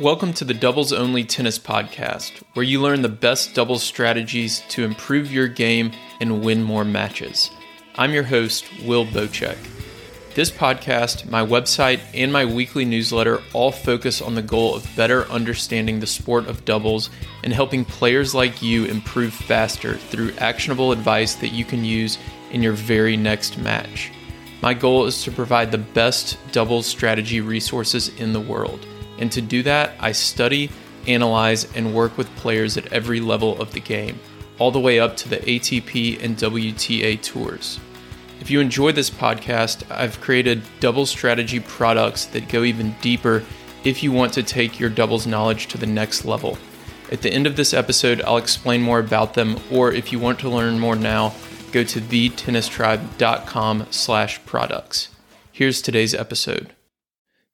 Welcome to the Doubles Only Tennis Podcast, where you learn the best doubles strategies to improve your game and win more matches. I'm your host, Will Boucek. This podcast, my website, and my weekly newsletter all focus on the goal of better understanding the sport of doubles and helping players like you improve faster through actionable advice that you can use in your very next match. My goal is to provide the best doubles strategy resources in the world. And to do that, I study, analyze, and work with players at every level of the game, all the way up to the ATP and WTA tours. If you enjoy this podcast, I've created double strategy products that go even deeper if you want to take your doubles knowledge to the next level. At the end of this episode, I'll explain more about them, or if you want to learn more now, go to thetennistribe.com slash products. Here's today's episode.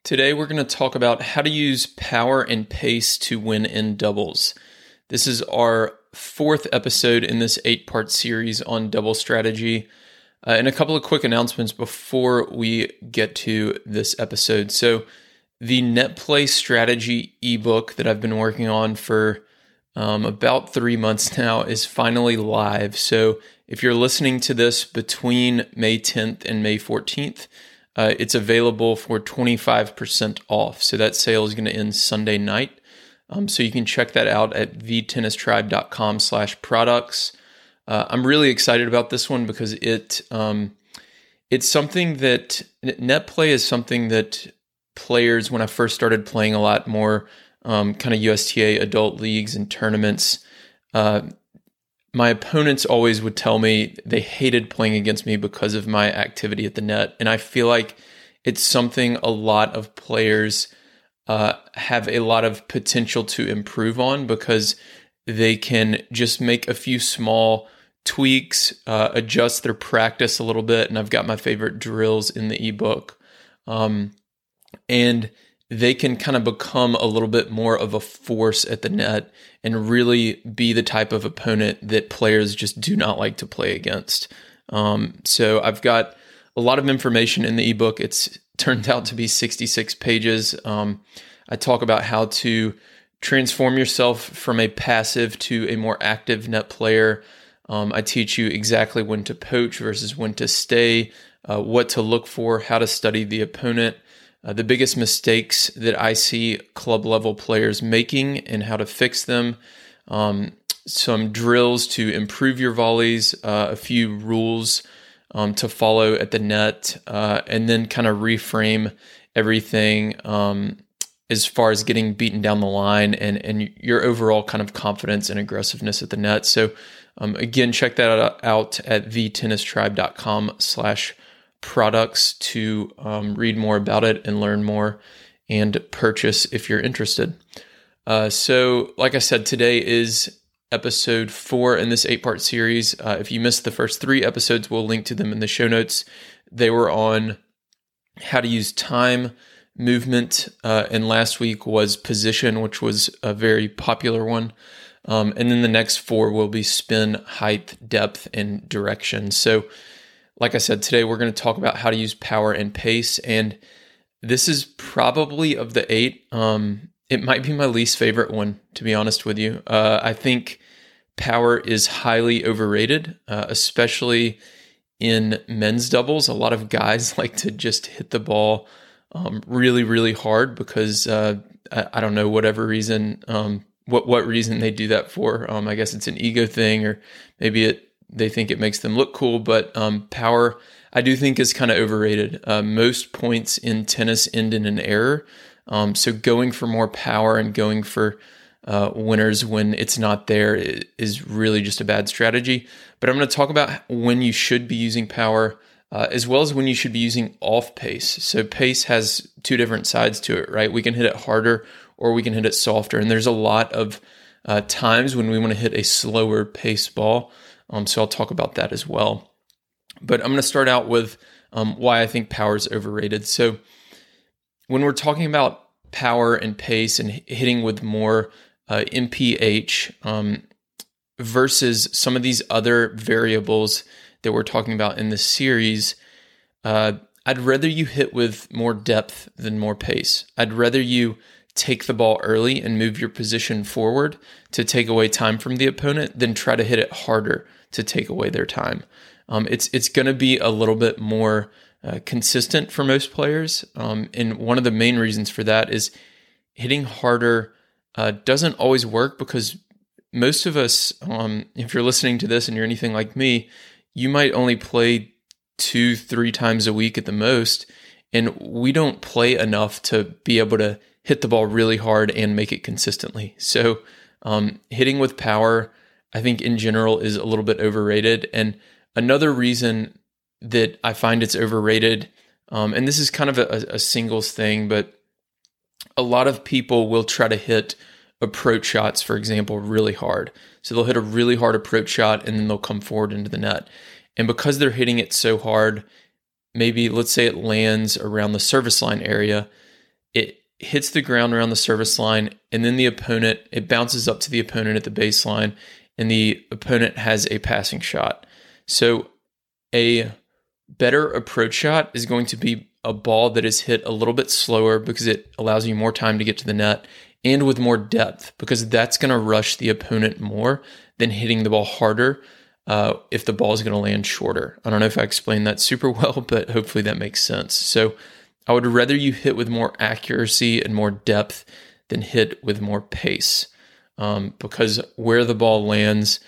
Today, we're going to talk about how to use power and pace to win in doubles. This is our fourth episode in this eight part series on double strategy. Uh, and a couple of quick announcements before we get to this episode. So, the net play strategy ebook that I've been working on for um, about three months now is finally live. So, if you're listening to this between May 10th and May 14th, uh, it's available for 25% off. So that sale is going to end Sunday night. Um, so you can check that out at thetennistribe.com slash products. Uh, I'm really excited about this one because it um, it's something that net play is something that players when I first started playing a lot more um, kind of USTA adult leagues and tournaments. Uh, my opponents always would tell me they hated playing against me because of my activity at the net. And I feel like it's something a lot of players uh, have a lot of potential to improve on because they can just make a few small tweaks, uh, adjust their practice a little bit. And I've got my favorite drills in the ebook. Um, and they can kind of become a little bit more of a force at the net and really be the type of opponent that players just do not like to play against. Um, so I've got a lot of information in the ebook. It's turned out to be 66 pages. Um, I talk about how to transform yourself from a passive to a more active net player. Um, I teach you exactly when to poach versus when to stay, uh, what to look for, how to study the opponent. Uh, the biggest mistakes that I see club level players making and how to fix them, um, some drills to improve your volleys, uh, a few rules um, to follow at the net, uh, and then kind of reframe everything um, as far as getting beaten down the line and, and your overall kind of confidence and aggressiveness at the net. So, um, again, check that out at thetennistribe.com slash products to um, read more about it and learn more and purchase if you're interested. Uh, so, like I said, today is episode four in this eight part series. Uh, if you missed the first three episodes, we'll link to them in the show notes. They were on how to use time, movement, uh, and last week was position, which was a very popular one. Um, and then the next four will be spin, height, depth, and direction. So, like I said, today we're going to talk about how to use power and pace. And this is probably of the eight, um, it might be my least favorite one, to be honest with you. Uh, I think power is highly overrated, uh, especially in men's doubles. A lot of guys like to just hit the ball um, really, really hard because uh, I, I, don't know, whatever reason. Um, what what reason they do that for? Um, I guess it's an ego thing, or maybe it they think it makes them look cool, but um, power I do think is kind of overrated. Uh, most points in tennis end in an error, um, so going for more power and going for uh, winners when it's not there is really just a bad strategy. But I'm going to talk about when you should be using power. Uh, as well as when you should be using off pace. So, pace has two different sides to it, right? We can hit it harder or we can hit it softer. And there's a lot of uh, times when we want to hit a slower pace ball. Um, so I'll talk about that as well. But I'm going to start out with um, why I think power is overrated. So when we're talking about power and pace and hitting with more uh, MPH um, versus some of these other variables that we're talking about in this series, uh, I'd rather you hit with more depth than more pace. I'd rather you take the ball early and move your position forward to take away time from the opponent than try to hit it harder to take away their time. Um, it's it's going to be a little bit more uh, consistent for most players, um, and one of the main reasons for that is hitting harder uh, doesn't always work because most of us, um, if you're listening to this and you're anything like me, you might only play two, three times a week at the most. And we don't play enough to be able to hit the ball really hard and make it consistently. So, um, hitting with power, I think in general is a little bit overrated. And another reason that I find it's overrated, um, and this is kind of a, a singles thing, but a lot of people will try to hit approach shots, for example, really hard. So they'll hit a really hard approach shot and then they'll come forward into the net. And because they're hitting it so hard, maybe let's say it lands around the service line area, it hits the ground around the service line, and then the opponent, it bounces up to the opponent at the baseline, and the opponent has a passing shot. So a better approach shot is going to be a ball that is hit a little bit slower because it allows you more time to get to the net and with more depth because that's going to rush the opponent more than hitting the ball harder uh, if the ball is going to land shorter. I don't know if I explained that super well, but hopefully that makes sense. So I would rather you hit with more accuracy and more depth than hit with more pace um, because where the ball lands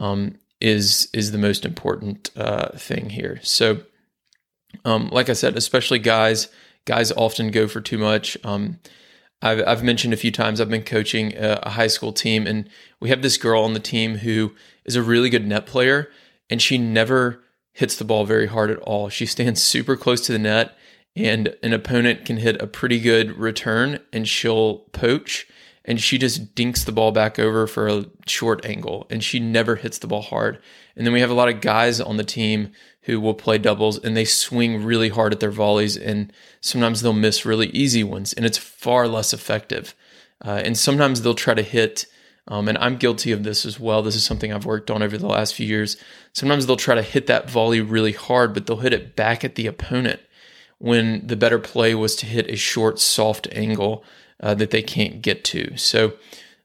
um, is is the most important uh, thing here. So, um, like I said, especially guys, guys often go for too much. Um, I've, I've mentioned a few times I've been coaching a, a high school team, and we have this girl on the team who is a really good net player, and she never hits the ball very hard at all. She stands super close to the net, and an opponent can hit a pretty good return, and she'll poach, and she just dinks the ball back over for a short angle, and she never hits the ball hard. And then we have a lot of guys on the team who will play doubles and they swing really hard at their volleys and sometimes they'll miss really easy ones and it's far less effective. Uh, and sometimes they'll try to hit, um, and I'm guilty of this as well. This is something I've worked on over the last few years. Sometimes they'll try to hit that volley really hard, but they'll hit it back at the opponent when the better play was to hit a short, soft angle uh, that they can't get to. So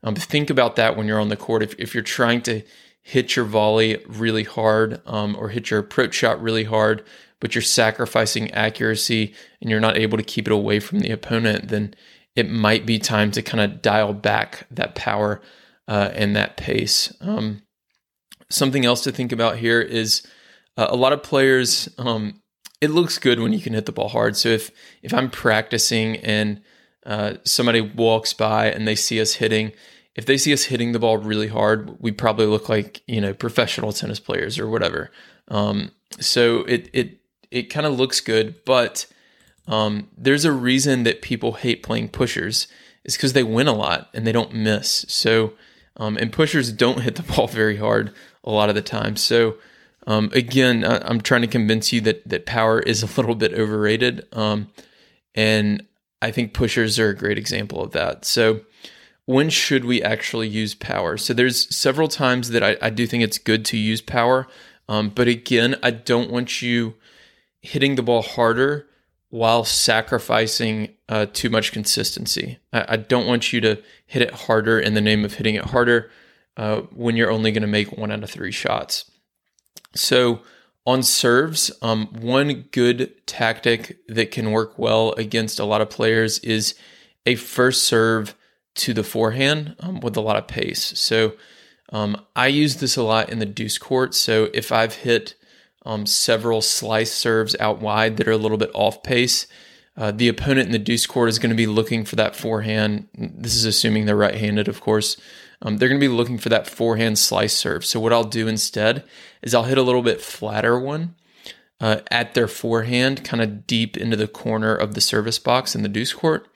um, think about that when you're on the court. If, if you're trying to hit your volley really hard um, or hit your approach shot really hard, but you're sacrificing accuracy and you're not able to keep it away from the opponent, then it might be time to kind of dial back that power uh, and that pace. Um, something else to think about here is uh, a lot of players. Um, it looks good when you can hit the ball hard. So if if I'm practicing and uh, somebody walks by and they see us hitting, if they see us hitting the ball really hard, we probably look like you know professional tennis players or whatever. Um, so it it it kind of looks good, but um, there's a reason that people hate playing pushers. It's because they win a lot and they don't miss. So um, and pushers don't hit the ball very hard a lot of the time. So um, again, I, am trying to convince you that that power is a little bit overrated, um, and I think pushers are a great example of that. So when should we actually use power? So there's several times that I, I do think it's good to use power. Um, but again, I don't want you hitting the ball harder while sacrificing uh, too much consistency. I, I, don't want you to hit it harder in the name of hitting it harder uh, when you're only going to make one out of three shots. So on serves, um, one good tactic that can work well against a lot of players is a first serve to the forehand um, with a lot of pace. So um, I use this a lot in the deuce court. So if I've hit um, several slice serves out wide that are a little bit off pace, uh, the opponent in the deuce court is going to be looking for that forehand. This is assuming they're right handed, of course. Um, they're going to be looking for that forehand slice serve. So what I'll do instead is I'll hit a little bit flatter one. Uh, at their forehand, kind of deep into the corner of the service box in the deuce court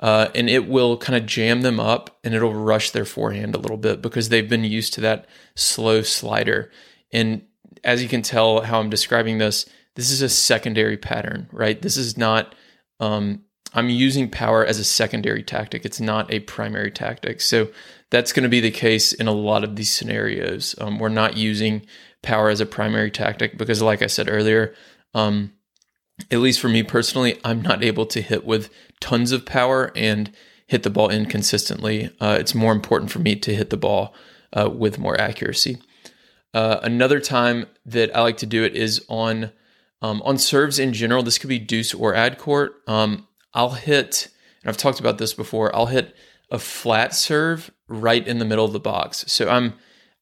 uh, and it will kind of jam them up and it'll rush their forehand a little bit because they've been used to that slow slider. And as you can tell, how I'm describing this, this is a secondary pattern, right? This is not, um, I'm using power as a secondary tactic. It's not a primary tactic. So that's going to be the case in a lot of these scenarios. Um, we're not using power as a primary tactic because, like I said earlier, um, at least for me personally, I'm not able to hit with tons of power and hit the ball inconsistently. Uh, it's more important for me to hit the ball uh, with more accuracy. Uh, another time that I like to do it is on um, on serves in general. This could be deuce or ad court. Um, I'll hit, and I've talked about this before. I'll hit a flat serve right in the middle of the box. So I'm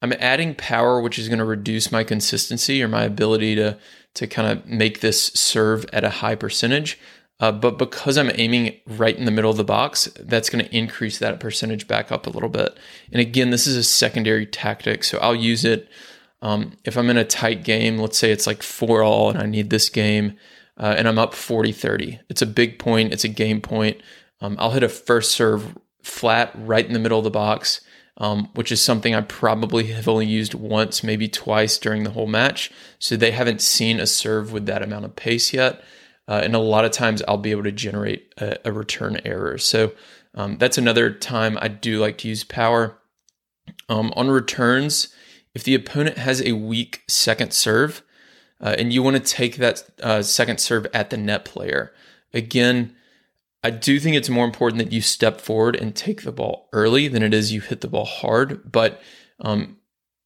I'm adding power, which is going to reduce my consistency or my ability to to kind of make this serve at a high percentage. Uh, but because I'm aiming right in the middle of the box, that's going to increase that percentage back up a little bit. And again, this is a secondary tactic, so I'll use it um, if I'm in a tight game. Let's say it's like four all, and I need this game, uh, and I'm up 40-30. It's a big point. It's a game point. Um, I'll hit a first serve flat right in the middle of the box um, which is something I probably have only used once, maybe twice during the whole match. So they haven't seen a serve with that amount of pace yet. Uh, and a lot of times I'll be able to generate a, a return error. So um, that's another time I do like to use power. Um, on returns, if the opponent has a weak second serve uh, and you want to take that uh, second serve at the net player, again, I do think it's more important that you step forward and take the ball early than it is you hit the ball hard. But um,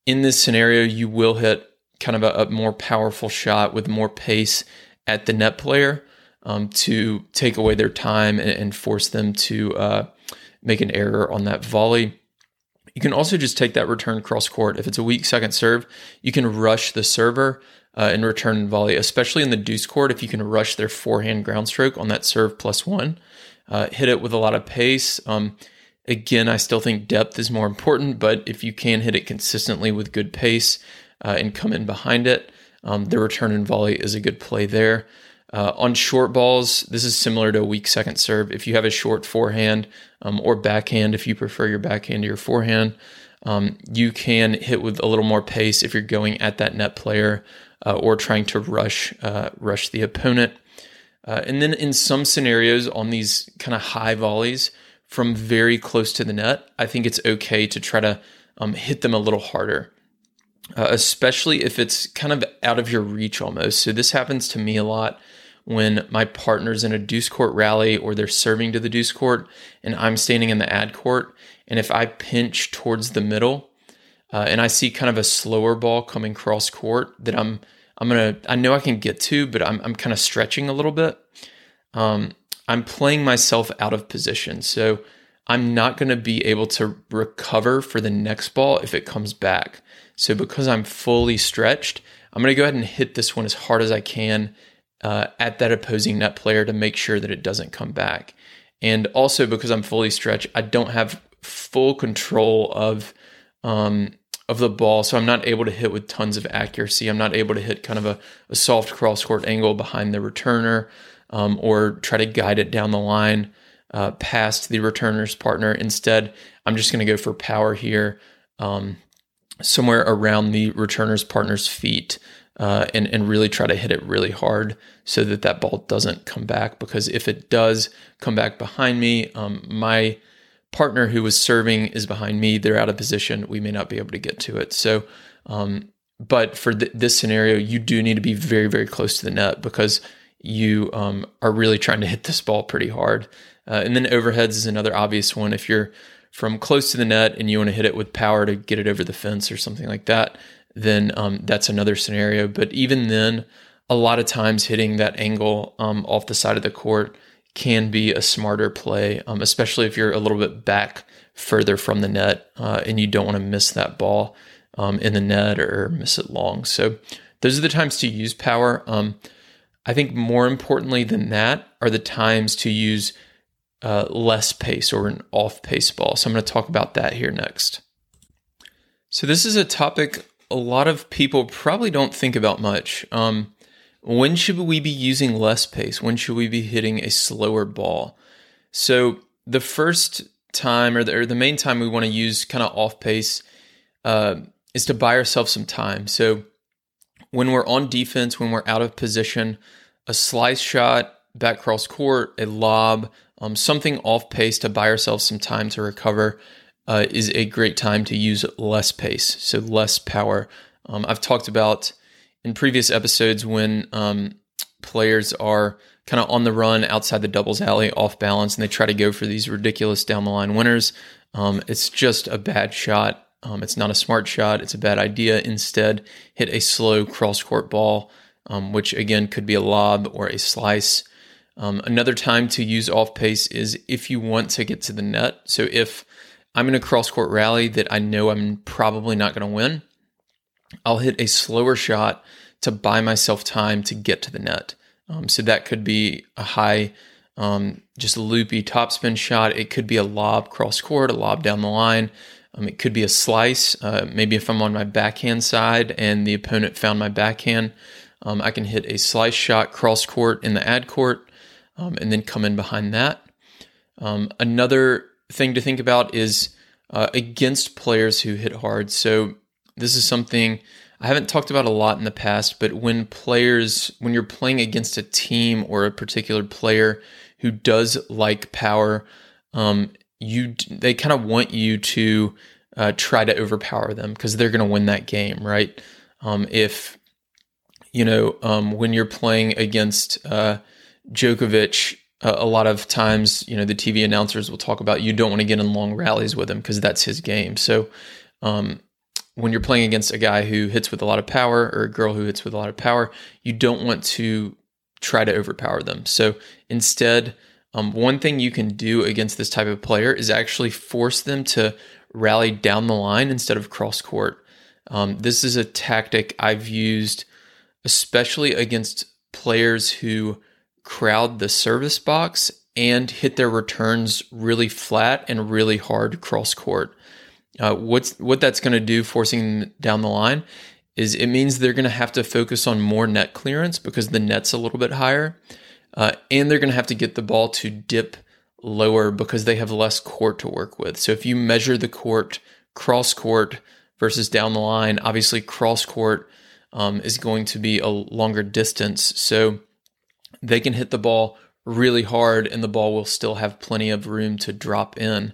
in this scenario, you will hit kind of a, a, more powerful shot with more pace at the net player um, to take away their time and, and force them to uh, make an error on that volley. You can also just take that return cross court. If it's a weak second serve, you can rush the server uh, and return volley, especially in the deuce court. If you can rush their forehand ground stroke on that serve plus one, uh, hit it with a lot of pace. Um, again, I still think depth is more important, but if you can hit it consistently with good pace uh, and come in behind it, um, the return and volley is a good play there. Uh, on short balls, this is similar to a weak second serve. If you have a short forehand um, or backhand, if you prefer your backhand to your forehand, um, you can hit with a little more pace if you're going at that net player uh, or trying to rush uh, rush the opponent. Uh, and then in some scenarios on these kind of high volleys from very close to the net, I think it's okay to try to um, hit them a little harder, uh, especially if it's kind of out of your reach almost. So this happens to me a lot when my partner's in a deuce court rally or they're serving to the deuce court and I'm standing in the ad court. And if I pinch towards the middle uh, and I see kind of a slower ball coming cross court that I'm I'm gonna I know I can get to, but I'm I'm kind of stretching a little bit. Um, I'm playing myself out of position, so I'm not going to be able to recover for the next ball if it comes back. So because I'm fully stretched, I'm going to go ahead and hit this one as hard as I can uh, at that opposing net player to make sure that it doesn't come back. And also because I'm fully stretched, I don't have full control of um, of the ball. So I'm not able to hit with tons of accuracy. I'm not able to hit kind of a, a soft cross court angle behind the returner um, or try to guide it down the line uh, past the returner's partner. Instead, I'm just going to go for power here, um, somewhere around the returner's partner's feet. Uh, and and really try to hit it really hard so that that ball doesn't come back. Because if it does come back behind me, um, my partner who was serving is behind me. They're out of position. We may not be able to get to it. So, um, but for th- this scenario, you do need to be very, very close to the net because you um, are really trying to hit this ball pretty hard. Uh, and then overheads is another obvious one. If you're from close to the net and you want to hit it with power to get it over the fence or something like that, then um, that's another scenario. But even then, a lot of times hitting that angle um, off the side of the court can be a smarter play, um, especially if you're a little bit back further from the net uh, and you don't want to miss that ball um, in the net or miss it long. So those are the times to use power. Um, I think more importantly than that are the times to use uh, less pace or an off pace ball. So I'm going to talk about that here next. So this is a topic a lot of people probably don't think about much. Um, when should we be using less pace? When should we be hitting a slower ball? So the first time or the, or the main time we want to use kind of off pace uh, is to buy ourselves some time. So when we're on defense, when we're out of position, a slice shot, back cross court, a lob, um, something off pace to buy ourselves some time to recover uh, is a great time to use less pace, so less power. Um, I've talked about in previous episodes when um, players are kind of on the run outside the doubles alley, off balance, and they try to go for these ridiculous down the line winners. Um, it's just a bad shot. Um, it's not a smart shot. It's a bad idea. Instead, hit a slow cross court ball, um, which again could be a lob or a slice. Um, another time to use off pace is if you want to get to the net. So if I'm in a cross court rally that I know I'm probably not going to win, I'll hit a slower shot to buy myself time to get to the net. Um, so that could be a high, um, just loopy topspin shot. It could be a lob cross court, a lob down the line. Um, it could be a slice. Uh, maybe if I'm on my backhand side and the opponent found my backhand, um, I can hit a slice shot cross court in the ad court um, and then come in behind that. Um, another thing to think about is uh, against players who hit hard. So this is something I haven't talked about a lot in the past, but when players, when you're playing against a team or a particular player who does like power, um, you they kind of want you to uh, try to overpower them because they're going to win that game, right? Um, if you know um, when you're playing against uh, Djokovic, uh, a lot of times you know the TV announcers will talk about you don't want to get in long rallies with him because that's his game. So um, when you're playing against a guy who hits with a lot of power or a girl who hits with a lot of power, you don't want to try to overpower them. So instead, um, one thing you can do against this type of player is actually force them to rally down the line instead of cross court. Um, this is a tactic I've used, especially against players who crowd the service box and hit their returns really flat and really hard cross court. Uh, what's what that's going to do, forcing down the line, is it means they're going to have to focus on more net clearance because the net's a little bit higher, uh, and they're going to have to get the ball to dip lower because they have less court to work with. So if you measure the court cross court versus down the line, obviously cross court um, is going to be a longer distance, so they can hit the ball really hard, and the ball will still have plenty of room to drop in.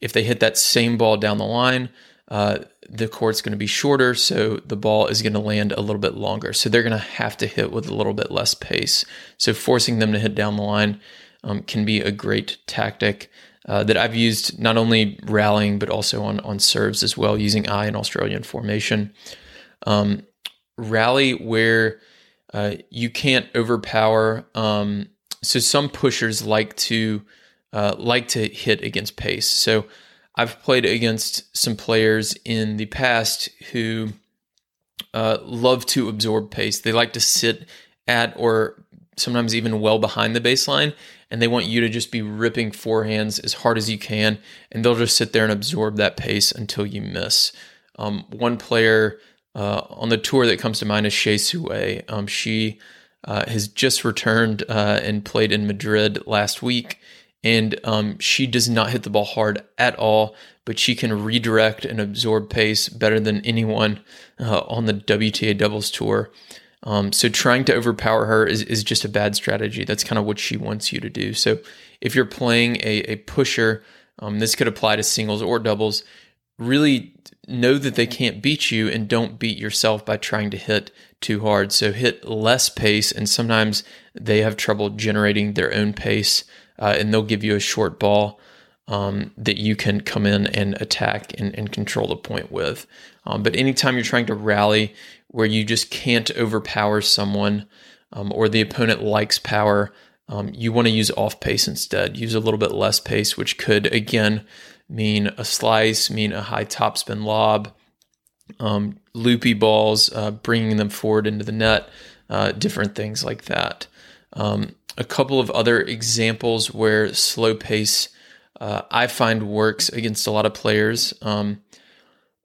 If they hit that same ball down the line, uh, the court's going to be shorter, so the ball is going to land a little bit longer. So they're going to have to hit with a little bit less pace. So forcing them to hit down the line um, can be a great tactic uh, that I've used not only rallying but also on on serves as well, using I and Australian formation. Um, rally where uh, you can't overpower. Um, so some pushers like to uh, like to hit against pace. So I've played against some players in the past who uh, love to absorb pace. They like to sit at or sometimes even well behind the baseline, and they want you to just be ripping forehands as hard as you can, and they'll just sit there and absorb that pace until you miss. Um, one player uh, on the tour that comes to mind is Hsieh Su-wei. Um, she uh, has just returned uh, and played in Madrid last week and um, she does not hit the ball hard at all, but she can redirect and absorb pace better than anyone uh, on the WTA doubles tour. Um, so trying to overpower her is, is just a bad strategy. That's kind of what she wants you to do. So if you're playing a, a pusher, um, this could apply to singles or doubles. Really know that they can't beat you and don't beat yourself by trying to hit too hard. So hit less pace, and sometimes they have trouble generating their own pace uh, and they'll give you a short ball um, that you can come in and attack and, and control the point with. Um, but anytime you're trying to rally where you just can't overpower someone um, or the opponent likes power, um, you want to use off pace instead. Use a little bit less pace, which could again mean a slice, mean a high topspin lob, um, loopy balls, uh, bringing them forward into the net, uh, different things like that. Um, a couple of other examples where slow pace uh, I find works against a lot of players. Um,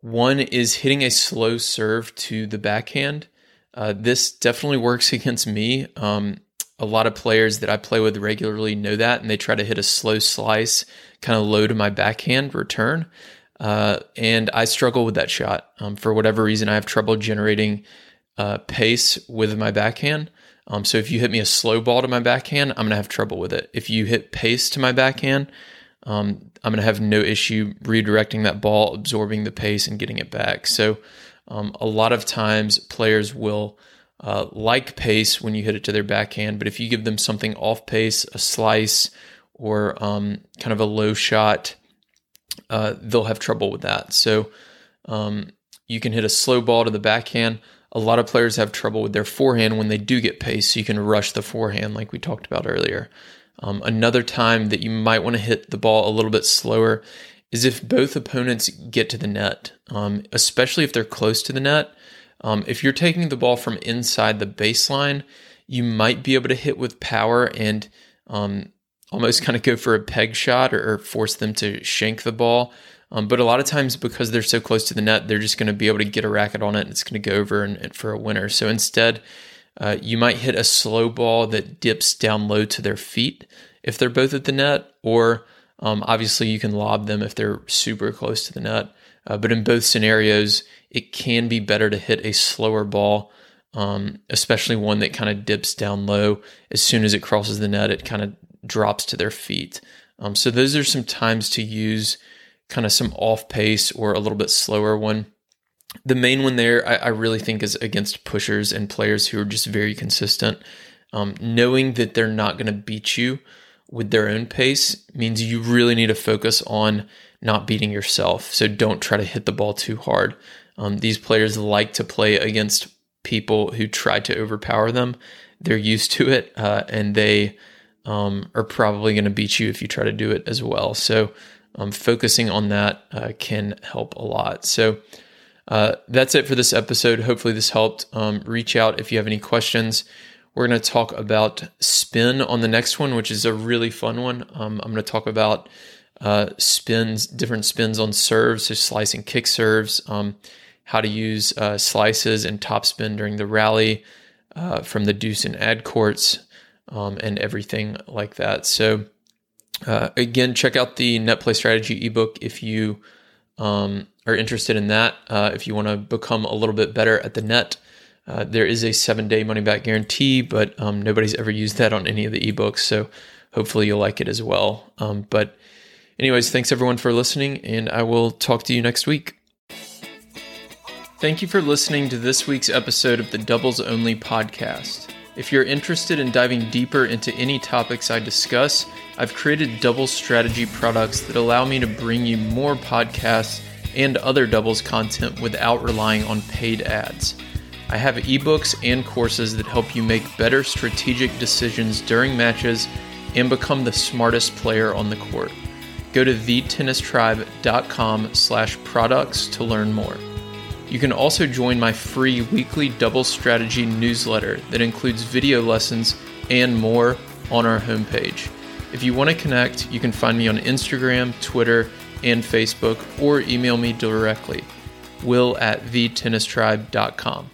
one is hitting a slow serve to the backhand. Uh, this definitely works against me. Um, a lot of players that I play with regularly know that, and they try to hit a slow slice, kind of low to my backhand return. Uh, and I struggle with that shot. Um, for whatever reason, I have trouble generating uh, pace with my backhand. Um, so if you hit me a slow ball to my backhand, I'm going to have trouble with it. If you hit pace to my backhand, um, I'm going to have no issue redirecting that ball, absorbing the pace, and getting it back. So um, a lot of times players will uh, like pace when you hit it to their backhand, but if you give them something off pace, a slice, or um, kind of a low shot, uh, they'll have trouble with that. So um, you can hit a slow ball to the backhand. A lot of players have trouble with their forehand when they do get pace, so you can rush the forehand like we talked about earlier. Um, another time that you might want to hit the ball a little bit slower is if both opponents get to the net, um, especially if they're close to the net. Um, if you're taking the ball from inside the baseline, you might be able to hit with power and um, almost kind of go for a peg shot or, or force them to shank the ball. Um, but a lot of times, because they're so close to the net, they're just going to be able to get a racket on it and it's going to go over and, and for a winner. So instead, uh, you might hit a slow ball that dips down low to their feet if they're both at the net, or um, obviously you can lob them if they're super close to the net. Uh, but in both scenarios, it can be better to hit a slower ball, um, especially one that kind of dips down low. As soon as it crosses the net, it kind of drops to their feet. Um, so those are some times to use kind of some off pace or a little bit slower one. The main one there, I, I really think, is against pushers and players who are just very consistent. Um, knowing that they're not going to beat you with their own pace means you really need to focus on not beating yourself. So don't try to hit the ball too hard. Um, these players like to play against people who try to overpower them. They're used to it, uh, and they um, are probably going to beat you if you try to do it as well. So um, focusing on that uh, can help a lot. So uh, that's it for this episode. Hopefully, this helped. Um, reach out if you have any questions. We're going to talk about spin on the next one, which is a really fun one. Um, I'm going to talk about uh, spins, different spins on serves, so slice and kick serves, um, how to use uh, slices and topspin during the rally uh, from the deuce and ad courts, um, and everything like that. So, uh, again, check out the net play strategy ebook if you um, are interested in that. Uh, if you want to become a little bit better at the net, uh, there is a seven day money back guarantee, but um, nobody's ever used that on any of the ebooks. So hopefully you'll like it as well. Um, but, anyways, thanks everyone for listening, and I will talk to you next week. Thank you for listening to this week's episode of the Doubles Only podcast. If you're interested in diving deeper into any topics I discuss, I've created double strategy products that allow me to bring you more podcasts and other doubles content without relying on paid ads. I have ebooks and courses that help you make better strategic decisions during matches and become the smartest player on the court. Go to thetennistribe.com slash products to learn more. You can also join my free weekly double strategy newsletter that includes video lessons and more on our homepage. If you want to connect, you can find me on Instagram, Twitter, and Facebook, or email me directly, will at thetennistribe.com.